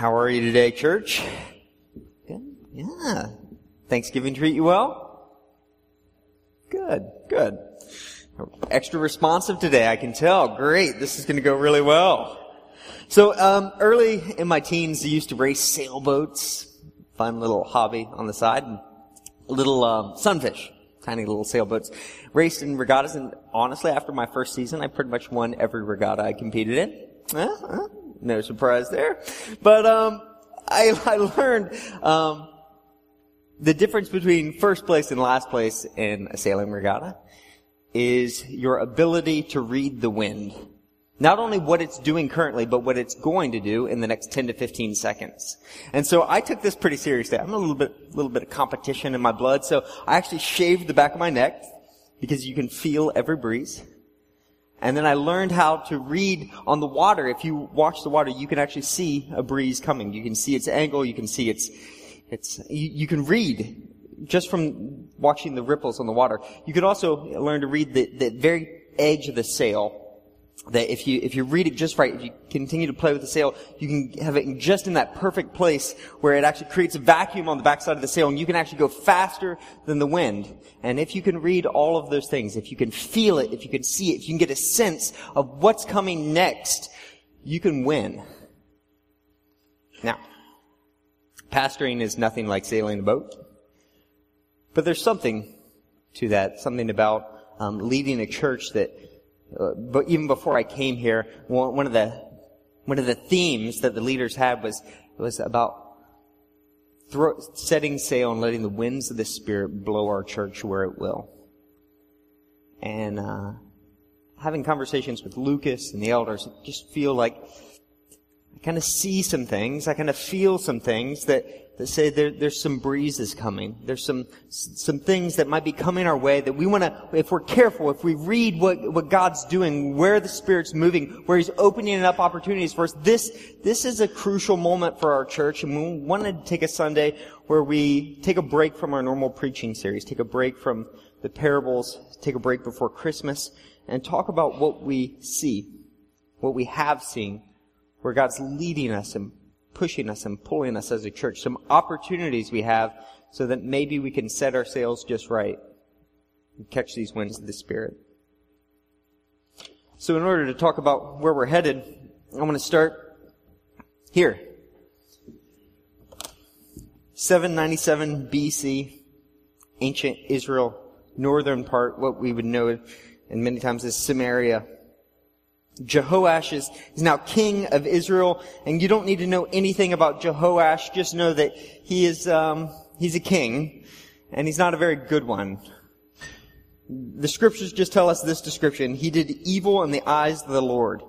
How are you today, church? Good. Yeah. Thanksgiving treat you well? Good. Good. Extra responsive today, I can tell. Great. This is going to go really well. So, um, early in my teens, I used to race sailboats. Fun little hobby on the side. Little um, sunfish, tiny little sailboats. Raced in regattas, and honestly, after my first season, I pretty much won every regatta I competed in. Uh, uh, no surprise there. But um, I, I learned um, the difference between first place and last place in a sailing regatta is your ability to read the wind. Not only what it's doing currently, but what it's going to do in the next 10 to 15 seconds. And so I took this pretty seriously. I'm a little bit, little bit of competition in my blood, so I actually shaved the back of my neck because you can feel every breeze. And then I learned how to read on the water. If you watch the water, you can actually see a breeze coming. You can see its angle. You can see its, its, you, you can read just from watching the ripples on the water. You could also learn to read the, the very edge of the sail that if you if you read it just right, if you continue to play with the sail, you can have it just in that perfect place where it actually creates a vacuum on the backside of the sail, and you can actually go faster than the wind. And if you can read all of those things, if you can feel it, if you can see it, if you can get a sense of what's coming next, you can win. Now, pastoring is nothing like sailing a boat, but there's something to that, something about um, leading a church that uh, but even before I came here, one, of the one of the themes that the leaders had was was about throw, setting sail and letting the winds of the Spirit blow our church where it will. And uh, having conversations with Lucas and the elders, I just feel like I kind of see some things, I kind of feel some things that that say there, there's some breezes coming. There's some, some things that might be coming our way that we want to, if we're careful, if we read what, what God's doing, where the Spirit's moving, where He's opening up opportunities for us, this, this is a crucial moment for our church and we want to take a Sunday where we take a break from our normal preaching series, take a break from the parables, take a break before Christmas and talk about what we see, what we have seen, where God's leading us and pushing us and pulling us as a church, some opportunities we have so that maybe we can set our sails just right and catch these winds of the Spirit. So in order to talk about where we're headed, I want to start here. 797 BC, ancient Israel, northern part, what we would know and many times as Samaria. Jehoash is, is now king of Israel, and you don't need to know anything about Jehoash. Just know that he is um, he's a king, and he's not a very good one. The scriptures just tell us this description: He did evil in the eyes of the Lord.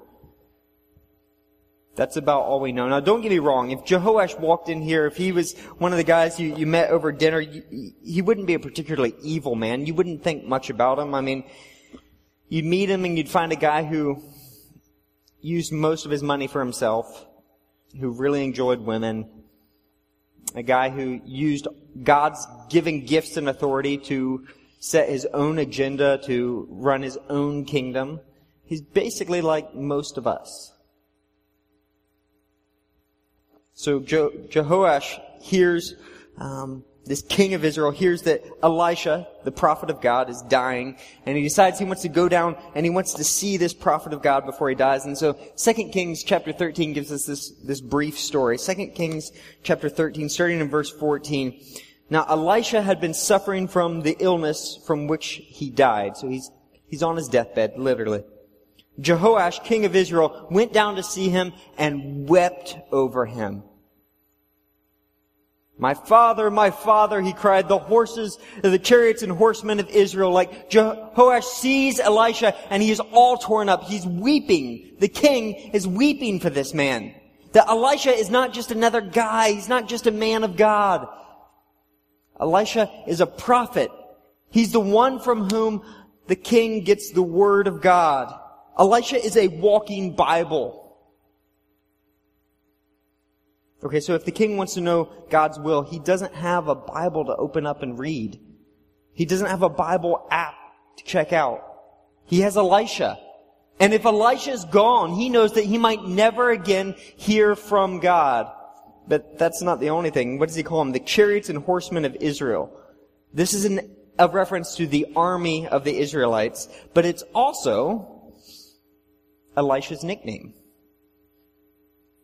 That's about all we know. Now, don't get me wrong. If Jehoash walked in here, if he was one of the guys you, you met over dinner, he wouldn't be a particularly evil man. You wouldn't think much about him. I mean, you'd meet him and you'd find a guy who used most of his money for himself, who really enjoyed women, a guy who used God's given gifts and authority to set his own agenda, to run his own kingdom. He's basically like most of us. So Je- Jehoash hears um, this king of Israel hears that Elisha, the prophet of God, is dying, and he decides he wants to go down and he wants to see this prophet of God before he dies. And so 2 Kings chapter 13 gives us this, this brief story. 2 Kings chapter 13, starting in verse 14. Now Elisha had been suffering from the illness from which he died. So he's, he's on his deathbed, literally. Jehoash, king of Israel, went down to see him and wept over him. My father, my father, he cried, the horses, the chariots and horsemen of Israel, like Jehoash sees Elisha and he is all torn up. He's weeping. The king is weeping for this man. That Elisha is not just another guy. He's not just a man of God. Elisha is a prophet. He's the one from whom the king gets the word of God. Elisha is a walking Bible. Okay, so if the king wants to know God's will, he doesn't have a Bible to open up and read. He doesn't have a Bible app to check out. He has Elisha. And if Elisha is gone, he knows that he might never again hear from God. but that's not the only thing. What does he call them? The chariots and horsemen of Israel. This is an, a reference to the army of the Israelites, but it's also Elisha's nickname.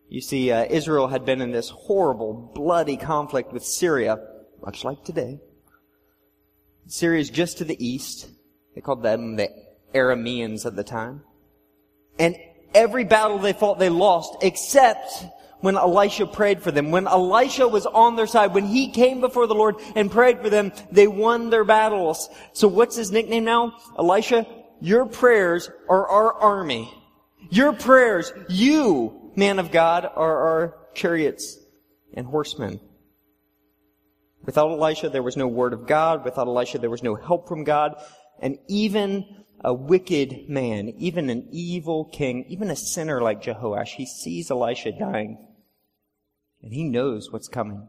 You see, uh, Israel had been in this horrible, bloody conflict with Syria, much like today. Syria is just to the east. They called them the Arameans at the time. And every battle they fought, they lost, except when Elisha prayed for them. When Elisha was on their side, when he came before the Lord and prayed for them, they won their battles. So what's his nickname now? Elisha, your prayers are our army. Your prayers, you, man of God, are our chariots and horsemen. Without Elisha, there was no word of God. Without Elisha, there was no help from God. And even a wicked man, even an evil king, even a sinner like Jehoash, he sees Elisha dying. And he knows what's coming.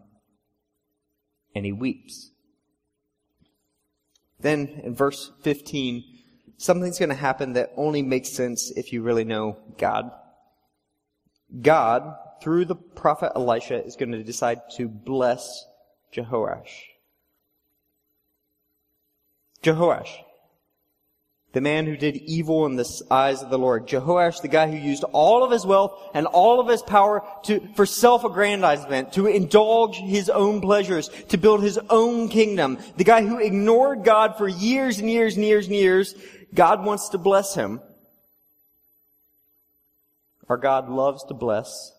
And he weeps. Then in verse 15, something's going to happen that only makes sense if you really know God. God, through the prophet Elisha, is going to decide to bless Jehoash. Jehoash, the man who did evil in the eyes of the Lord. Jehoash, the guy who used all of his wealth and all of his power to, for self-aggrandizement, to indulge his own pleasures, to build his own kingdom. The guy who ignored God for years and years and years and years. God wants to bless him. Our God loves to bless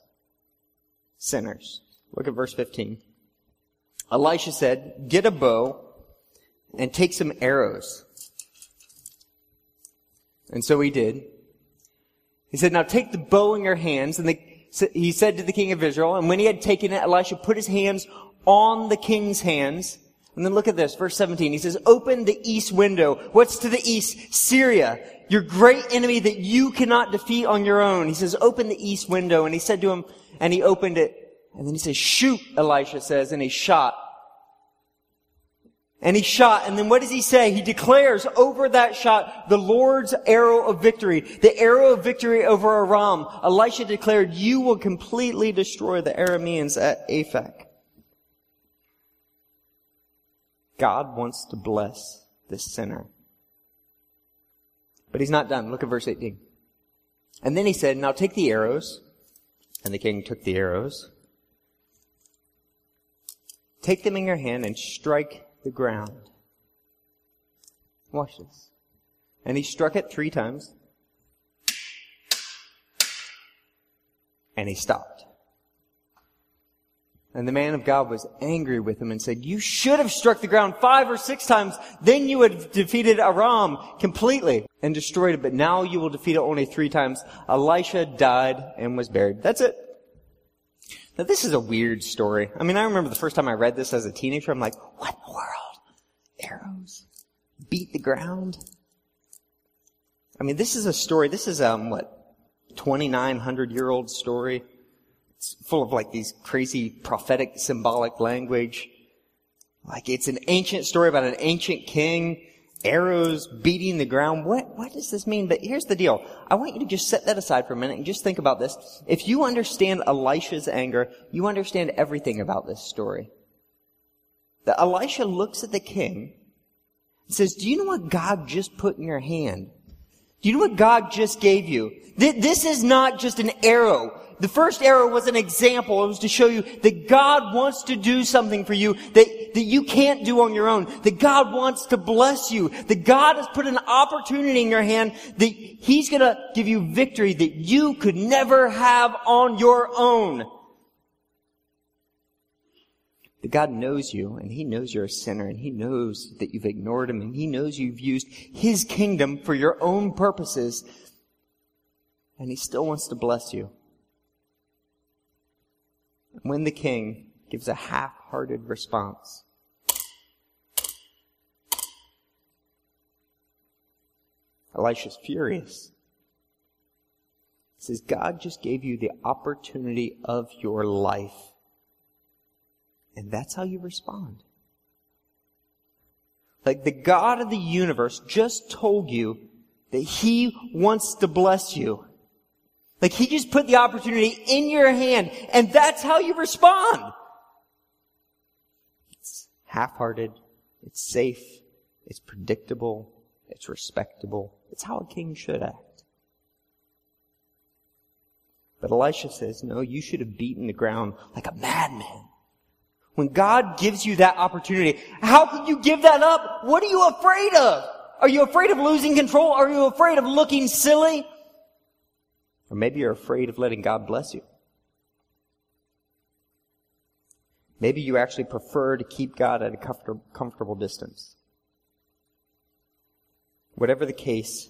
sinners. Look at verse 15. Elisha said, get a bow and take some arrows. And so he did. He said, now take the bow in your hands. And the, he said to the king of Israel, and when he had taken it, Elisha put his hands on the king's hands. And then look at this, verse 17. He says, open the east window. What's to the east? Syria. Your great enemy that you cannot defeat on your own. He says, open the east window. And he said to him, and he opened it. And then he says, shoot, Elisha says, and he shot. And he shot, and then what does he say? He declares over that shot the Lord's arrow of victory, the arrow of victory over Aram. Elisha declared, you will completely destroy the Arameans at Aphek. God wants to bless this sinner. But he's not done. Look at verse 18. And then he said, now take the arrows. And the king took the arrows. Take them in your hand and strike the ground. Watch this. And he struck it three times. And he stopped. And the man of God was angry with him and said, you should have struck the ground five or six times. Then you would have defeated Aram completely and destroyed it. But now you will defeat it only three times. Elisha died and was buried. That's it. Now this is a weird story. I mean, I remember the first time I read this as a teenager, I'm like, what in the world? Arrows? Beat the ground? I mean, this is a story, this is, um, what, 2,900 year old story. It's full of like these crazy prophetic symbolic language. Like it's an ancient story about an ancient king arrows beating the ground. What, what does this mean? But here's the deal. I want you to just set that aside for a minute and just think about this. If you understand Elisha's anger, you understand everything about this story. That Elisha looks at the king and says, do you know what God just put in your hand? Do you know what God just gave you? This is not just an arrow. The first arrow was an example. It was to show you that God wants to do something for you that, that you can't do on your own. That God wants to bless you. That God has put an opportunity in your hand that He's gonna give you victory that you could never have on your own. That God knows you and He knows you're a sinner and He knows that you've ignored Him and He knows you've used His kingdom for your own purposes and He still wants to bless you. When the king gives a half-hearted response, Elisha's furious. He says, God just gave you the opportunity of your life. And that's how you respond. Like the God of the universe just told you that He wants to bless you. Like he just put the opportunity in your hand and that's how you respond. It's half-hearted. It's safe. It's predictable. It's respectable. It's how a king should act. But Elisha says, no, you should have beaten the ground like a madman. When God gives you that opportunity, how can you give that up? What are you afraid of? Are you afraid of losing control? Are you afraid of looking silly? Or maybe you're afraid of letting God bless you. Maybe you actually prefer to keep God at a comfortable distance. Whatever the case,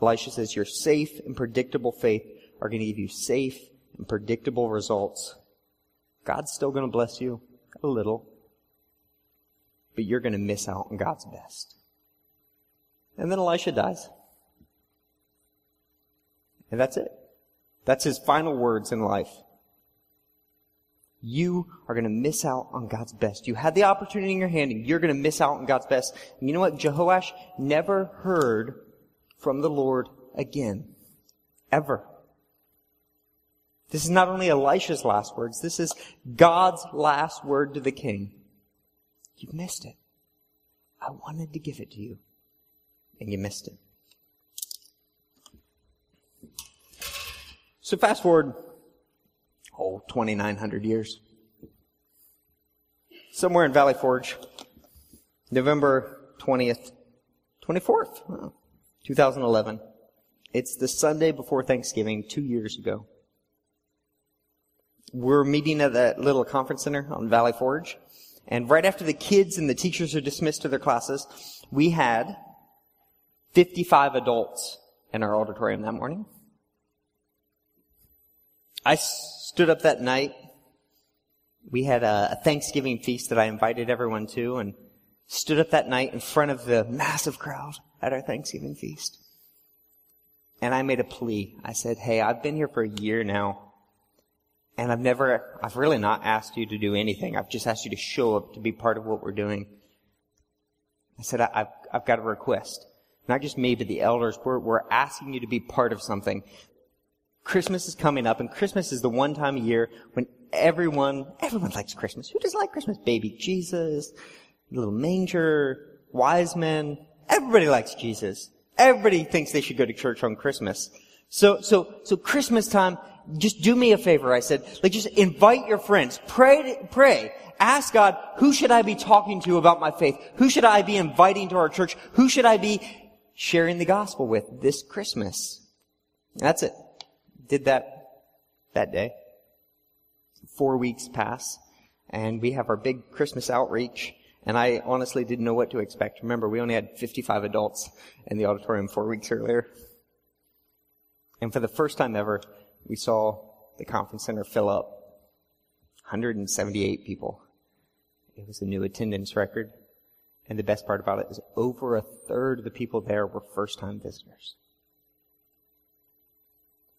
Elisha says your safe and predictable faith are going to give you safe and predictable results. God's still going to bless you a little, but you're going to miss out on God's best. And then Elisha dies. And that's it. That's his final words in life. You are going to miss out on God's best. You had the opportunity in your hand and you're going to miss out on God's best. And you know what? Jehoash never heard from the Lord again. Ever. This is not only Elisha's last words, this is God's last word to the king. You missed it. I wanted to give it to you, and you missed it. So fast forward, oh, 2,900 years. Somewhere in Valley Forge, November 20th, 24th, 2011. It's the Sunday before Thanksgiving, two years ago. We're meeting at that little conference center on Valley Forge. And right after the kids and the teachers are dismissed to their classes, we had 55 adults in our auditorium that morning. I stood up that night. We had a, Thanksgiving feast that I invited everyone to and stood up that night in front of the massive crowd at our Thanksgiving feast. And I made a plea. I said, Hey, I've been here for a year now. And I've never, I've really not asked you to do anything. I've just asked you to show up to be part of what we're doing. I said, I, have I've got a request. Not just me, but the elders. We're, we're asking you to be part of something Christmas is coming up, and Christmas is the one time a year when everyone, everyone likes Christmas. Who doesn't like Christmas? Baby Jesus, little manger, wise men. Everybody likes Jesus. Everybody thinks they should go to church on Christmas. So, so, so Christmas time, just do me a favor, I said. Like, just invite your friends. Pray, pray. Ask God, who should I be talking to about my faith? Who should I be inviting to our church? Who should I be sharing the gospel with this Christmas? That's it did that that day. Four weeks pass, and we have our big Christmas outreach, and I honestly didn't know what to expect. Remember, we only had 55 adults in the auditorium four weeks earlier. And for the first time ever, we saw the conference center fill up. 178 people. It was a new attendance record. And the best part about it is over a third of the people there were first time visitors.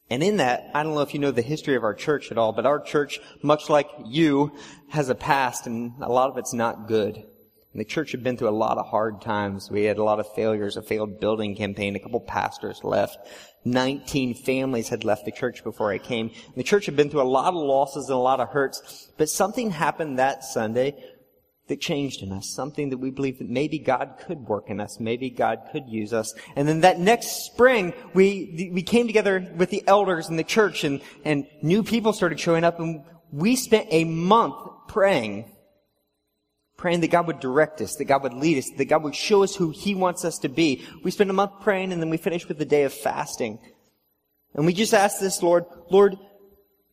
And in that, I don't know if you know the history of our church at all, but our church, much like you, has a past and a lot of it's not good. And the church had been through a lot of hard times. We had a lot of failures, a failed building campaign, a couple pastors left. 19 families had left the church before I came. And the church had been through a lot of losses and a lot of hurts. But something happened that Sunday that changed in us, something that we believe that maybe God could work in us, maybe God could use us. And then that next spring, we, we came together with the elders in the church and, and new people started showing up and we spent a month praying, praying that God would direct us, that God would lead us, that God would show us who He wants us to be. We spent a month praying and then we finished with a day of fasting. And we just asked this, Lord, Lord,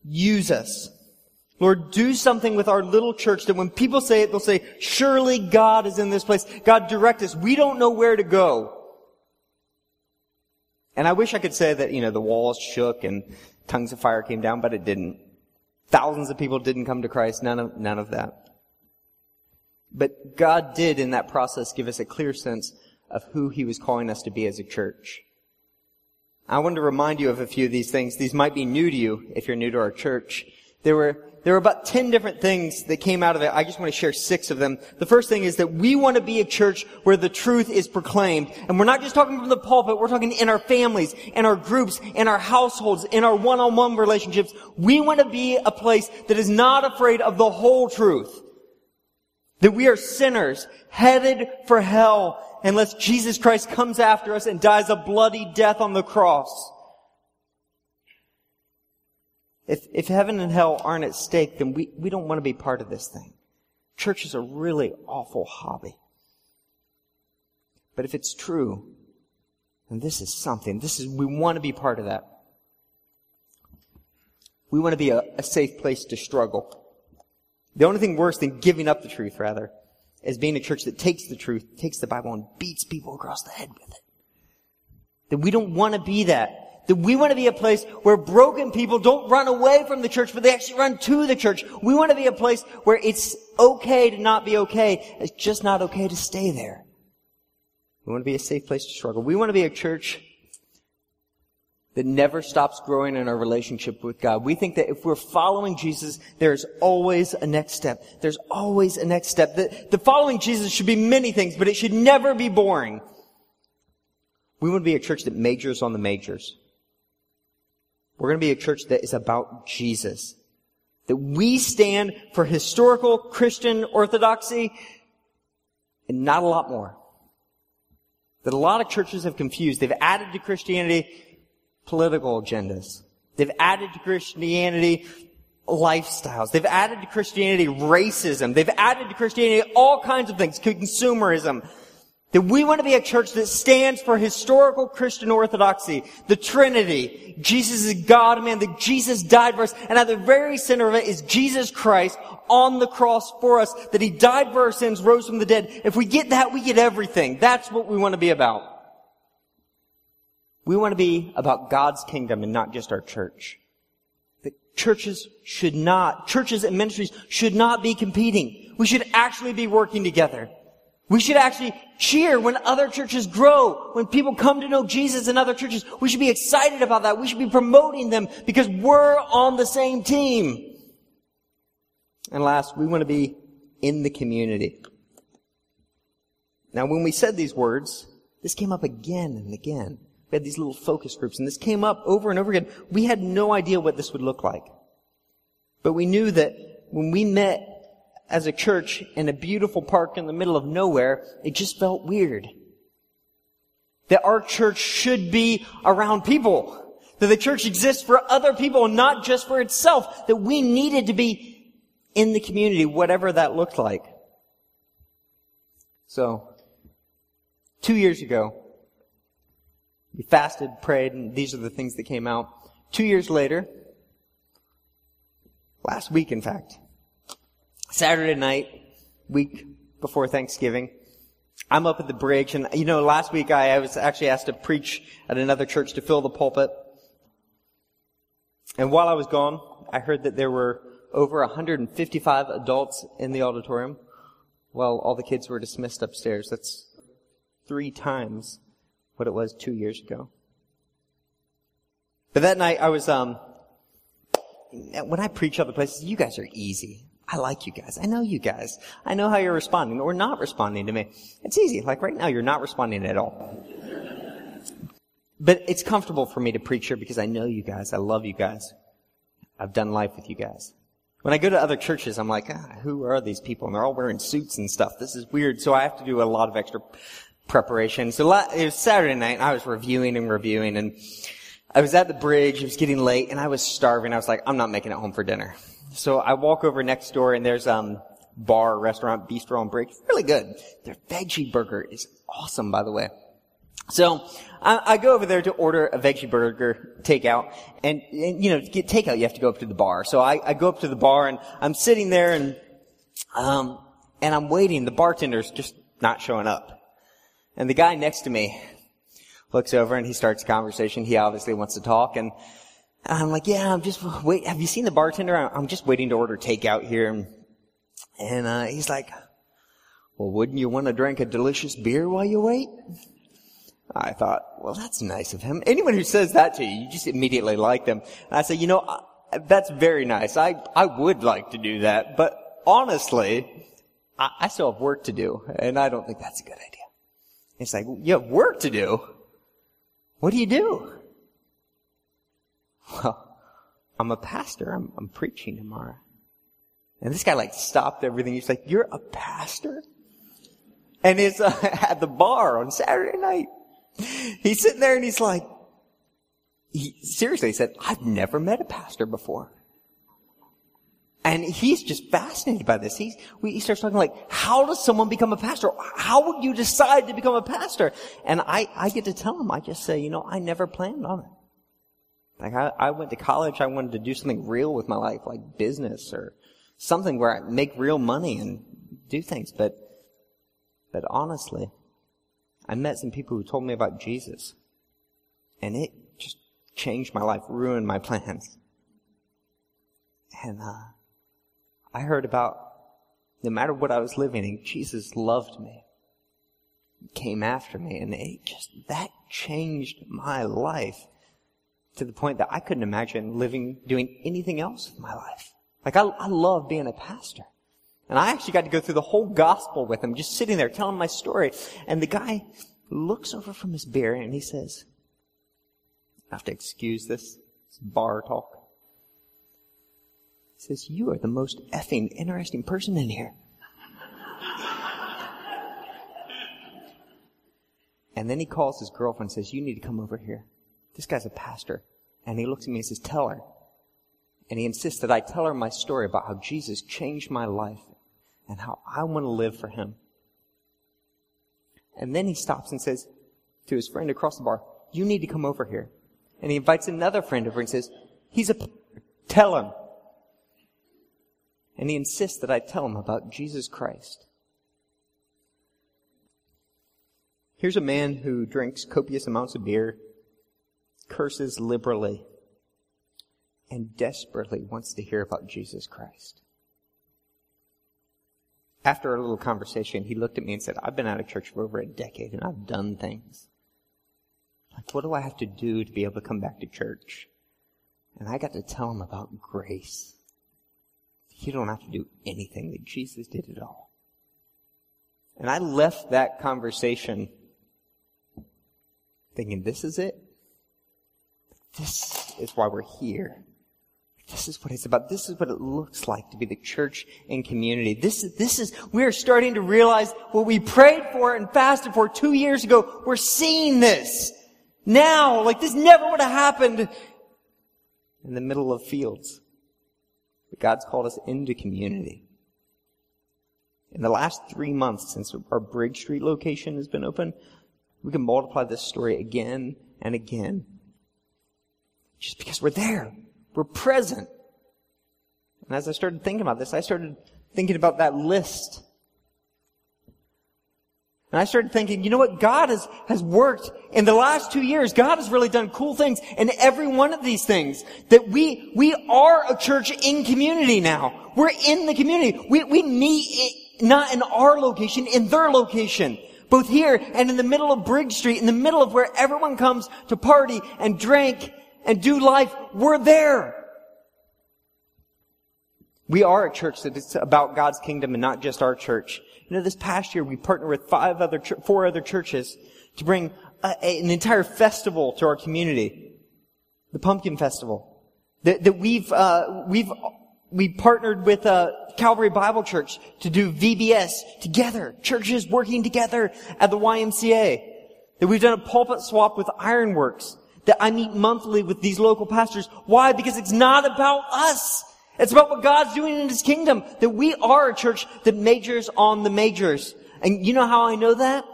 use us. Lord, do something with our little church that when people say it, they'll say, surely God is in this place. God direct us. We don't know where to go. And I wish I could say that, you know, the walls shook and tongues of fire came down, but it didn't. Thousands of people didn't come to Christ. None of, none of that. But God did in that process give us a clear sense of who He was calling us to be as a church. I wanted to remind you of a few of these things. These might be new to you if you're new to our church. There were, there are about 10 different things that came out of it. I just want to share six of them. The first thing is that we want to be a church where the truth is proclaimed. And we're not just talking from the pulpit, we're talking in our families, in our groups, in our households, in our one-on-one relationships. We want to be a place that is not afraid of the whole truth. That we are sinners, headed for hell, unless Jesus Christ comes after us and dies a bloody death on the cross. If, if heaven and hell aren't at stake, then we, we don't want to be part of this thing. Church is a really awful hobby. But if it's true, then this is something. This is, we want to be part of that. We want to be a, a safe place to struggle. The only thing worse than giving up the truth, rather, is being a church that takes the truth, takes the Bible, and beats people across the head with it. That we don't want to be that. That we want to be a place where broken people don't run away from the church, but they actually run to the church. We want to be a place where it's okay to not be okay. It's just not okay to stay there. We want to be a safe place to struggle. We want to be a church that never stops growing in our relationship with God. We think that if we're following Jesus, there's always a next step. There's always a next step. The, the following Jesus should be many things, but it should never be boring. We want to be a church that majors on the majors. We're going to be a church that is about Jesus. That we stand for historical Christian orthodoxy and not a lot more. That a lot of churches have confused. They've added to Christianity political agendas. They've added to Christianity lifestyles. They've added to Christianity racism. They've added to Christianity all kinds of things, consumerism. That we want to be a church that stands for historical Christian orthodoxy, the Trinity. Jesus is God, man, that Jesus died for us, and at the very center of it is Jesus Christ on the cross for us, that He died for our sins, rose from the dead. If we get that, we get everything. That's what we want to be about. We want to be about God's kingdom and not just our church. That churches should not, churches and ministries should not be competing. We should actually be working together. We should actually cheer when other churches grow, when people come to know Jesus in other churches. We should be excited about that. We should be promoting them because we're on the same team. And last, we want to be in the community. Now, when we said these words, this came up again and again. We had these little focus groups, and this came up over and over again. We had no idea what this would look like. But we knew that when we met as a church in a beautiful park in the middle of nowhere, it just felt weird. That our church should be around people. That the church exists for other people, and not just for itself. That we needed to be in the community, whatever that looked like. So, two years ago, we fasted, prayed, and these are the things that came out. Two years later, last week in fact, Saturday night, week before Thanksgiving, I'm up at the bridge, and you know, last week I, I was actually asked to preach at another church to fill the pulpit. And while I was gone, I heard that there were over 155 adults in the auditorium, while all the kids were dismissed upstairs. That's three times what it was two years ago. But that night I was, um, when I preach other places, you guys are easy. I like you guys. I know you guys. I know how you're responding or not responding to me. It's easy. Like right now, you're not responding at all. But it's comfortable for me to preach here because I know you guys. I love you guys. I've done life with you guys. When I go to other churches, I'm like, ah, who are these people? And they're all wearing suits and stuff. This is weird. So I have to do a lot of extra preparation. So it was Saturday night I was reviewing and reviewing and I was at the bridge. It was getting late and I was starving. I was like, I'm not making it home for dinner. So I walk over next door and there's um bar, restaurant, bistro and break. really good. Their veggie burger is awesome, by the way. So I, I, go over there to order a veggie burger takeout, and, and, you know to get takeout you have to go up to the bar. So I, I go up to the bar and I'm sitting there and um and I'm waiting. The bartender's just not showing up, and the guy next to me looks over and he starts a conversation. He obviously wants to talk and I'm like, yeah, I'm just wait. Have you seen the bartender? I'm just waiting to order takeout here. And uh, he's like, well, wouldn't you want to drink a delicious beer while you wait? I thought, well, that's nice of him. Anyone who says that to you, you just immediately like them. And I say, you know, that's very nice. I, I would like to do that, but honestly, I, I still have work to do, and I don't think that's a good idea. It's like, you have work to do? What do you do? Well, I'm a pastor. I'm, I'm preaching tomorrow. And this guy like stopped everything. He's like, you're a pastor? And it's uh, at the bar on Saturday night. He's sitting there and he's like, he seriously said, I've never met a pastor before. And he's just fascinated by this. He's, he starts talking like, how does someone become a pastor? How would you decide to become a pastor? And I, I get to tell him, I just say, you know, I never planned on it. Like I, I went to college, I wanted to do something real with my life, like business or something where I make real money and do things. But, but honestly, I met some people who told me about Jesus and it just changed my life, ruined my plans. And, uh, I heard about no matter what I was living in, Jesus loved me, came after me, and it just, that changed my life to the point that I couldn't imagine living, doing anything else with my life. Like I, I love being a pastor. And I actually got to go through the whole gospel with him, just sitting there telling my story. And the guy looks over from his beer and he says, I have to excuse this, It's bar talk. Says, you are the most effing interesting person in here. and then he calls his girlfriend and says, you need to come over here. This guy's a pastor. And he looks at me and says, tell her. And he insists that I tell her my story about how Jesus changed my life and how I want to live for him. And then he stops and says to his friend across the bar, you need to come over here. And he invites another friend over and says, he's a, tell him. And he insists that I tell him about Jesus Christ. Here's a man who drinks copious amounts of beer, curses liberally, and desperately wants to hear about Jesus Christ. After a little conversation, he looked at me and said, I've been out of church for over a decade and I've done things. Like, what do I have to do to be able to come back to church? And I got to tell him about grace. You don't have to do anything that Jesus did at all. And I left that conversation thinking, this is it. This is why we're here. This is what it's about. This is what it looks like to be the church and community. This is, this is, we're starting to realize what we prayed for and fasted for two years ago. We're seeing this now. Like this never would have happened in the middle of fields. But God's called us into community. In the last three months since our Bridge Street location has been open, we can multiply this story again and again. Just because we're there. We're present. And as I started thinking about this, I started thinking about that list. And I started thinking, you know what? God has, has worked in the last two years. God has really done cool things in every one of these things. That we, we are a church in community now. We're in the community. We, we meet not in our location, in their location. Both here and in the middle of Bridge Street, in the middle of where everyone comes to party and drink and do life, we're there. We are a church that is about God's kingdom and not just our church. Know, this past year we partnered with five other, four other churches to bring a, a, an entire festival to our community. The Pumpkin Festival. That, that we've, uh, we've, we partnered with, uh, Calvary Bible Church to do VBS together. Churches working together at the YMCA. That we've done a pulpit swap with Ironworks that I meet monthly with these local pastors. Why? Because it's not about us. It's about what God's doing in His kingdom. That we are a church that majors on the majors. And you know how I know that?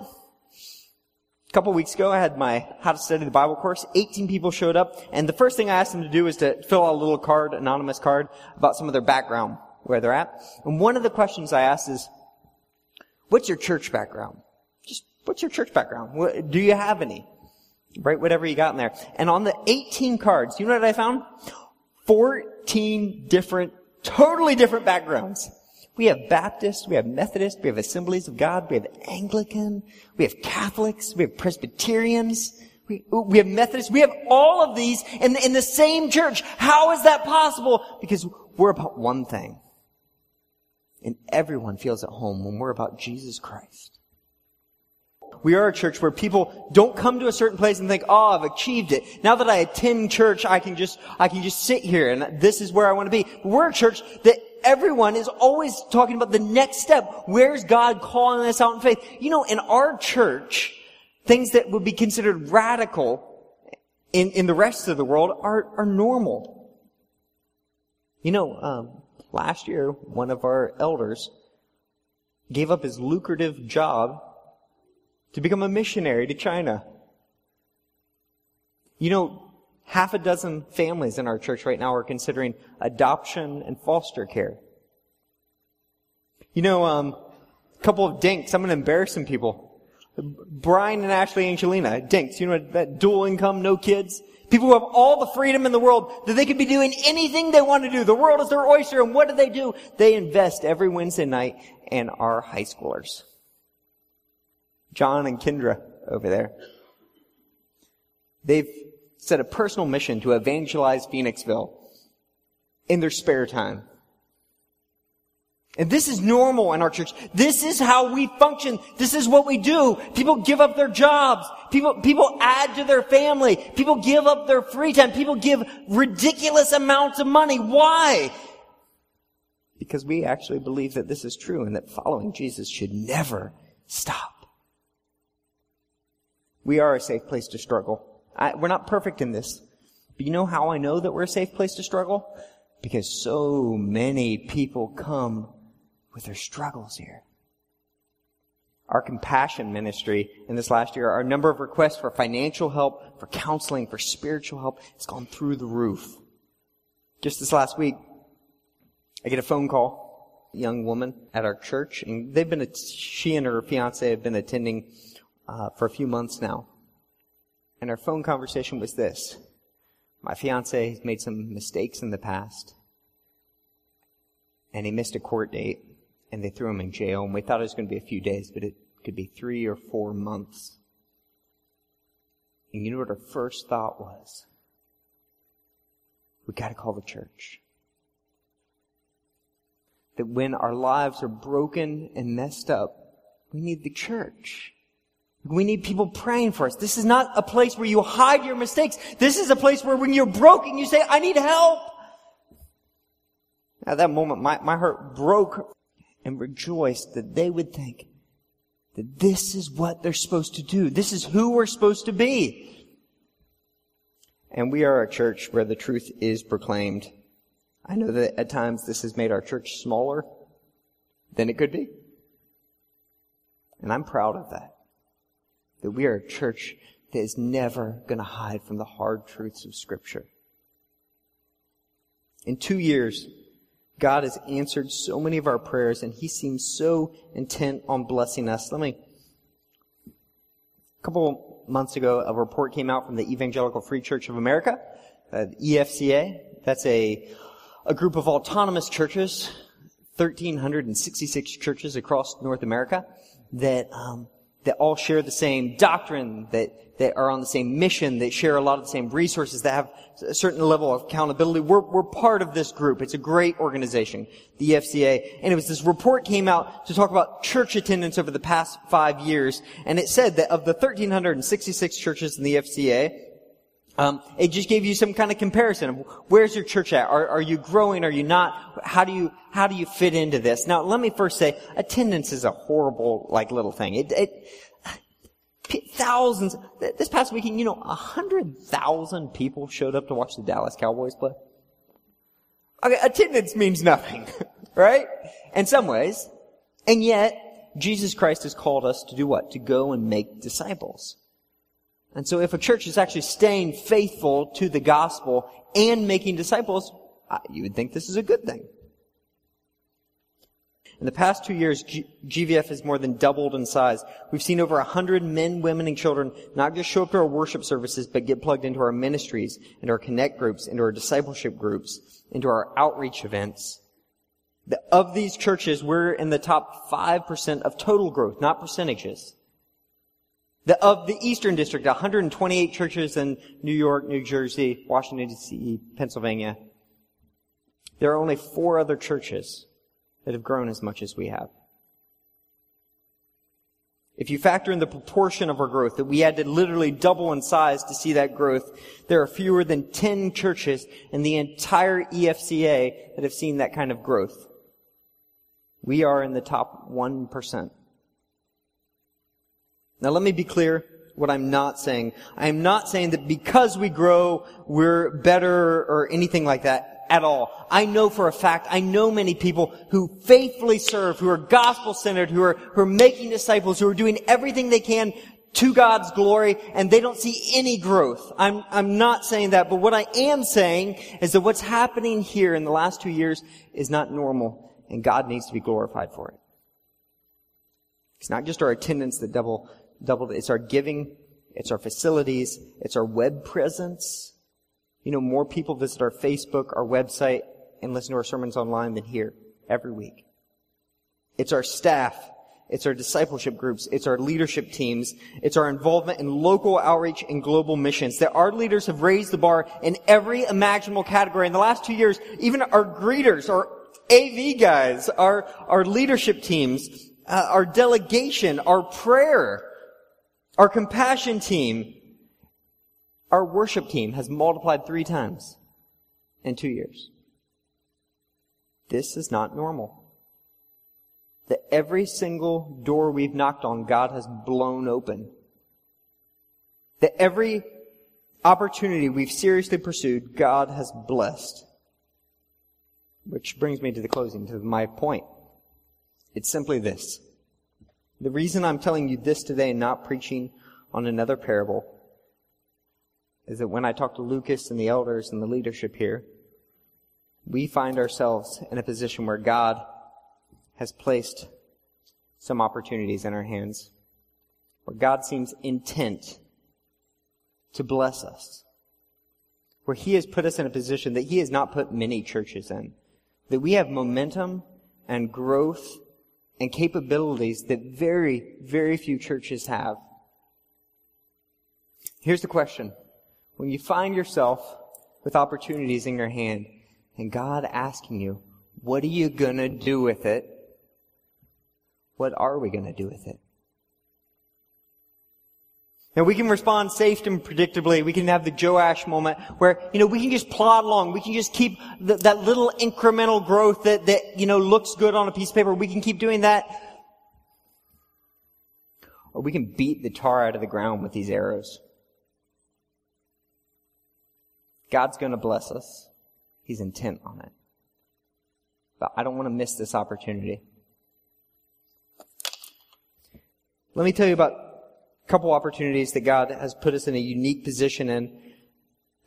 A couple weeks ago, I had my How to Study the Bible course. 18 people showed up, and the first thing I asked them to do is to fill out a little card, anonymous card, about some of their background, where they're at. And one of the questions I asked is, what's your church background? Just, what's your church background? Do you have any? Write whatever you got in there. And on the 18 cards, you know what I found? 14 different, totally different backgrounds. We have Baptists, we have Methodists, we have Assemblies of God, we have Anglican, we have Catholics, we have Presbyterians, We, we have Methodists. We have all of these in, in the same church. How is that possible? Because we're about one thing. And everyone feels at home when we're about Jesus Christ. We are a church where people don't come to a certain place and think, oh, I've achieved it. Now that I attend church, I can just, I can just sit here and this is where I want to be. We're a church that everyone is always talking about the next step. Where's God calling us out in faith? You know, in our church, things that would be considered radical in, in the rest of the world are, are normal. You know, um, last year, one of our elders gave up his lucrative job to become a missionary to China. You know, half a dozen families in our church right now are considering adoption and foster care. You know, um, a couple of dinks, I'm going to embarrass some people. Brian and Ashley Angelina, dinks, you know, that dual income, no kids. People who have all the freedom in the world that they could be doing anything they want to do. The world is their oyster, and what do they do? They invest every Wednesday night in our high schoolers. John and Kendra over there. They've set a personal mission to evangelize Phoenixville in their spare time. And this is normal in our church. This is how we function. This is what we do. People give up their jobs. People, people add to their family. People give up their free time. People give ridiculous amounts of money. Why? Because we actually believe that this is true and that following Jesus should never stop. We are a safe place to struggle. I, we're not perfect in this. But you know how I know that we're a safe place to struggle? Because so many people come with their struggles here. Our compassion ministry in this last year, our number of requests for financial help, for counseling, for spiritual help, it's gone through the roof. Just this last week, I get a phone call, a young woman at our church, and they've been, she and her fiance have been attending uh, for a few months now. And our phone conversation was this. My fiance has made some mistakes in the past, and he missed a court date and they threw him in jail. And we thought it was going to be a few days, but it could be three or four months. And you know what our first thought was? We gotta call the church. That when our lives are broken and messed up, we need the church. We need people praying for us. This is not a place where you hide your mistakes. This is a place where when you're broken, you say, I need help. At that moment, my, my heart broke and rejoiced that they would think that this is what they're supposed to do. This is who we're supposed to be. And we are a church where the truth is proclaimed. I know that at times this has made our church smaller than it could be. And I'm proud of that. That we are a church that is never going to hide from the hard truths of Scripture. In two years, God has answered so many of our prayers and he seems so intent on blessing us. Let me, a couple months ago, a report came out from the Evangelical Free Church of America, uh, EFCA. That's a, a group of autonomous churches, 1,366 churches across North America that, um, that all share the same doctrine, that that are on the same mission, that share a lot of the same resources, that have a certain level of accountability. We're, we're part of this group. It's a great organization, the FCA. And it was this report came out to talk about church attendance over the past five years. And it said that of the 1,366 churches in the FCA, um, it just gave you some kind of comparison of where's your church at? Are, are you growing? Are you not? How do you how do you fit into this? Now, let me first say, attendance is a horrible like little thing. It, it thousands. This past weekend, you know, a hundred thousand people showed up to watch the Dallas Cowboys play. Okay, attendance means nothing, right? In some ways. And yet, Jesus Christ has called us to do what? To go and make disciples. And so if a church is actually staying faithful to the gospel and making disciples, you would think this is a good thing. In the past two years, GVF has more than doubled in size. We've seen over 100 men, women, and children not just show up to our worship services, but get plugged into our ministries, into our connect groups, into our discipleship groups, into our outreach events. Of these churches, we're in the top 5% of total growth, not percentages. The, of the Eastern District, 128 churches in New York, New Jersey, Washington D.C., Pennsylvania. There are only four other churches that have grown as much as we have. If you factor in the proportion of our growth, that we had to literally double in size to see that growth, there are fewer than 10 churches in the entire EFCA that have seen that kind of growth. We are in the top 1%. Now let me be clear what I'm not saying. I am not saying that because we grow, we're better or anything like that at all. I know for a fact, I know many people who faithfully serve, who are gospel centered, who are, who are making disciples, who are doing everything they can to God's glory, and they don't see any growth. I'm, I'm not saying that, but what I am saying is that what's happening here in the last two years is not normal, and God needs to be glorified for it. It's not just our attendance that double, It's our giving. It's our facilities. It's our web presence. You know, more people visit our Facebook, our website, and listen to our sermons online than here every week. It's our staff. It's our discipleship groups. It's our leadership teams. It's our involvement in local outreach and global missions. That our leaders have raised the bar in every imaginable category. In the last two years, even our greeters, our AV guys, our, our leadership teams, uh, our delegation, our prayer, our compassion team, our worship team has multiplied three times in two years. This is not normal. That every single door we've knocked on, God has blown open. That every opportunity we've seriously pursued, God has blessed. Which brings me to the closing, to my point. It's simply this. The reason I'm telling you this today and not preaching on another parable is that when I talk to Lucas and the elders and the leadership here, we find ourselves in a position where God has placed some opportunities in our hands, where God seems intent to bless us, where He has put us in a position that He has not put many churches in, that we have momentum and growth and capabilities that very, very few churches have. Here's the question. When you find yourself with opportunities in your hand and God asking you, what are you gonna do with it? What are we gonna do with it? Now we can respond safe and predictably. We can have the Joash moment where, you know, we can just plod along. We can just keep th- that little incremental growth that, that, you know, looks good on a piece of paper. We can keep doing that. Or we can beat the tar out of the ground with these arrows. God's going to bless us. He's intent on it. But I don't want to miss this opportunity. Let me tell you about couple opportunities that God has put us in a unique position in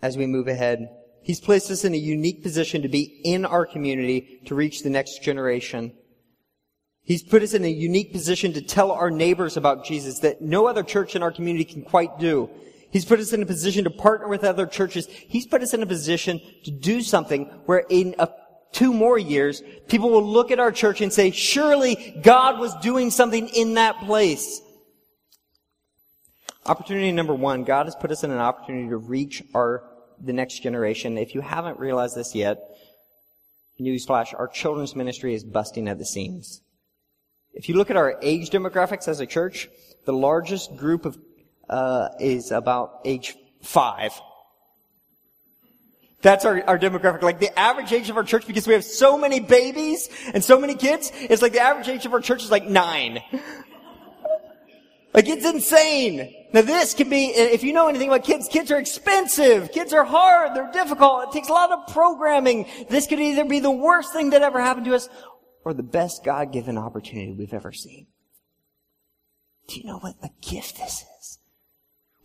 as we move ahead. He's placed us in a unique position to be in our community to reach the next generation. He's put us in a unique position to tell our neighbors about Jesus that no other church in our community can quite do. He's put us in a position to partner with other churches. He's put us in a position to do something where in a, two more years, people will look at our church and say, surely God was doing something in that place. Opportunity number one, God has put us in an opportunity to reach our, the next generation. If you haven't realized this yet, newsflash, our children's ministry is busting at the seams. If you look at our age demographics as a church, the largest group of uh, is about age five. That's our, our demographic. Like the average age of our church, because we have so many babies and so many kids, it's like the average age of our church is like nine. Like it's insane. Now this can be, uh, if you know anything about kids, kids are expensive. Kids are hard. They're difficult. It takes a lot of programming. This could either be the worst thing that ever happened to us or the best God-given opportunity we've ever seen. Do you know what a gift this is?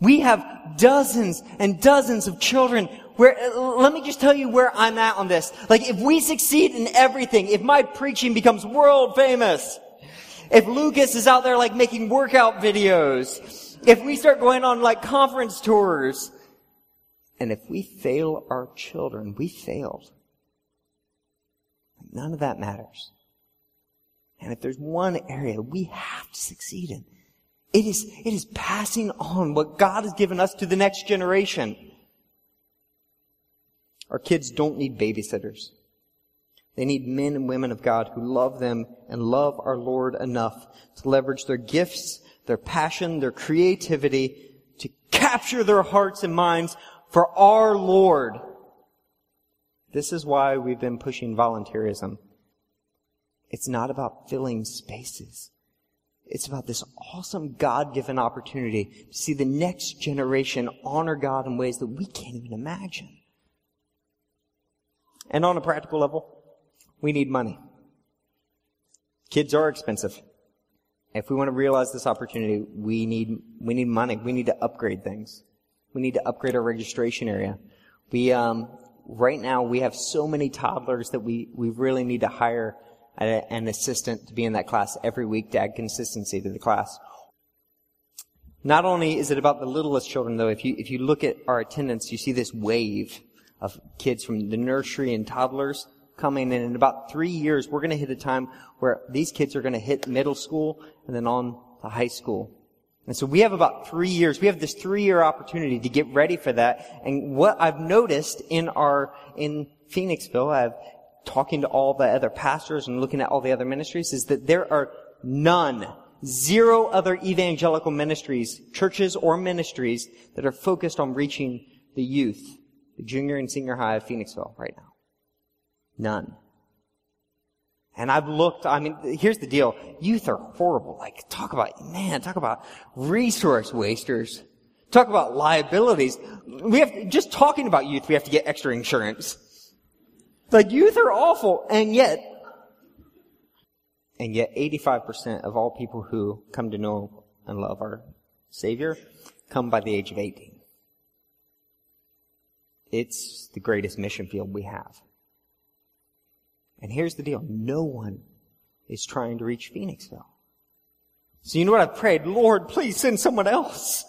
We have dozens and dozens of children where, uh, let me just tell you where I'm at on this. Like, if we succeed in everything, if my preaching becomes world famous, if Lucas is out there like making workout videos, if we start going on like conference tours, and if we fail our children, we failed. None of that matters. And if there's one area we have to succeed in, It is, it is passing on what God has given us to the next generation. Our kids don't need babysitters. They need men and women of God who love them and love our Lord enough to leverage their gifts, their passion, their creativity to capture their hearts and minds for our Lord. This is why we've been pushing volunteerism. It's not about filling spaces. It's about this awesome God-given opportunity to see the next generation honor God in ways that we can't even imagine. And on a practical level, we need money. Kids are expensive. If we want to realize this opportunity, we need, we need money. We need to upgrade things. We need to upgrade our registration area. We, um, right now we have so many toddlers that we, we really need to hire an assistant to be in that class every week to add consistency to the class. Not only is it about the littlest children though, if you, if you look at our attendance, you see this wave of kids from the nursery and toddlers coming in. In about three years, we're going to hit a time where these kids are going to hit middle school and then on to high school. And so we have about three years. We have this three-year opportunity to get ready for that. And what I've noticed in our, in Phoenixville, I've talking to all the other pastors and looking at all the other ministries is that there are none, zero other evangelical ministries, churches or ministries that are focused on reaching the youth the junior and senior high of Phoenixville right now? None. And I've looked, I mean, here's the deal. Youth are horrible. Like, talk about, man, talk about resource wasters. Talk about liabilities. We have, just talking about youth, we have to get extra insurance. Like, youth are awful, and yet, and yet 85% of all people who come to know and love our Savior come by the age of 18. It's the greatest mission field we have. And here's the deal. No one is trying to reach Phoenixville. So you know what I've prayed? Lord, please send someone else.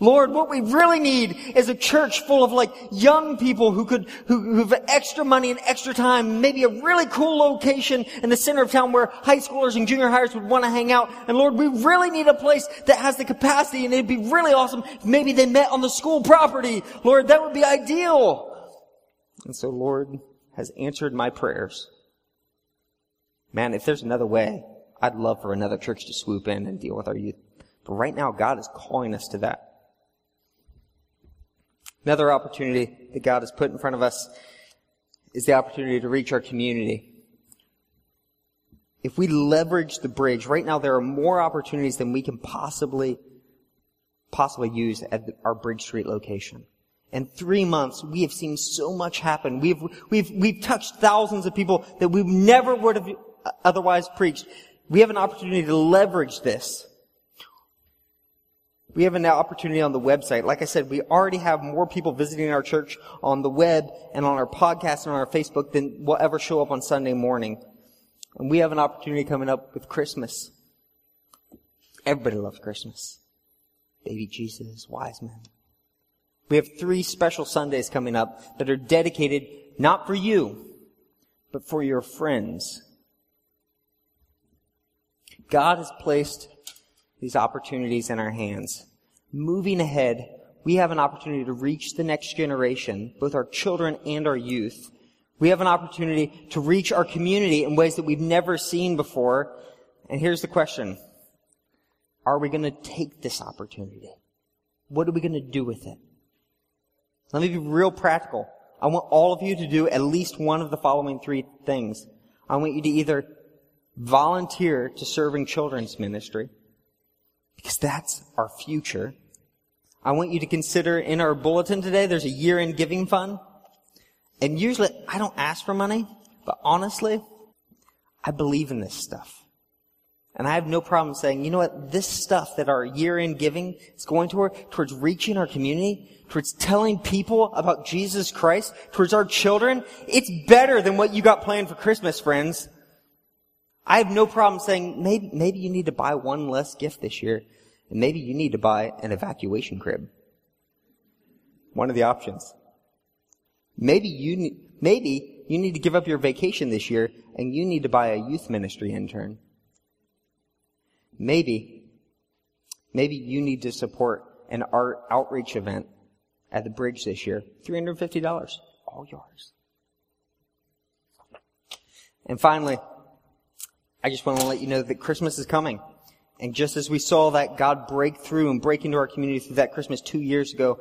Lord, what we really need is a church full of like young people who could, who, who have extra money and extra time, maybe a really cool location in the center of town where high schoolers and junior hires would want to hang out. And Lord, we really need a place that has the capacity and it'd be really awesome maybe they met on the school property. Lord, that would be ideal. And so Lord has answered my prayers. Man, if there's another way, I'd love for another church to swoop in and deal with our youth. But right now, God is calling us to that. Another opportunity that God has put in front of us is the opportunity to reach our community. If we leverage the bridge, right now there are more opportunities than we can possibly, possibly use at our Bridge Street location. In three months, we have seen so much happen. We've, we've, we've touched thousands of people that we never would have otherwise preached. We have an opportunity to leverage this. We have an opportunity on the website. Like I said, we already have more people visiting our church on the web and on our podcast and on our Facebook than will ever show up on Sunday morning. And we have an opportunity coming up with Christmas. Everybody loves Christmas. Baby Jesus, wise men. We have three special Sundays coming up that are dedicated not for you, but for your friends. God has placed these opportunities in our hands. Moving ahead, we have an opportunity to reach the next generation, both our children and our youth. We have an opportunity to reach our community in ways that we've never seen before. And here's the question. Are we going to take this opportunity? What are we going to do with it? Let me be real practical. I want all of you to do at least one of the following three things. I want you to either volunteer to serving children's ministry because that's our future. I want you to consider in our bulletin today, there's a year in giving fund. And usually I don't ask for money, but honestly, I believe in this stuff. And I have no problem saying, you know what, this stuff that our year-end giving is going toward, towards reaching our community, towards telling people about Jesus Christ, towards our children, it's better than what you got planned for Christmas, friends. I have no problem saying maybe, maybe you need to buy one less gift this year, and maybe you need to buy an evacuation crib. One of the options. Maybe you maybe you need to give up your vacation this year and you need to buy a youth ministry intern. Maybe Maybe you need to support an art outreach event at the bridge this year. $350. All yours. And finally, I just want to let you know that Christmas is coming. And just as we saw that God break through and break into our community through that Christmas two years ago,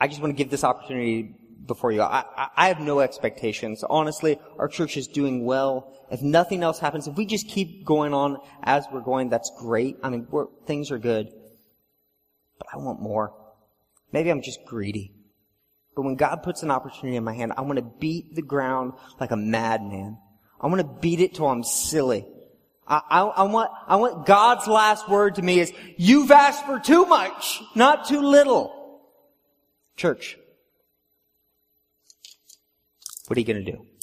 I just want to give this opportunity before you. I, I, I have no expectations. Honestly, our church is doing well. If nothing else happens, if we just keep going on as we're going, that's great. I mean, things are good. But I want more. Maybe I'm just greedy. But when God puts an opportunity in my hand, I want to beat the ground like a madman. I want to beat it till I'm silly. I, I, I, want, I want God's last word to me is, you've asked for too much, not too little. Church, what are you going to do?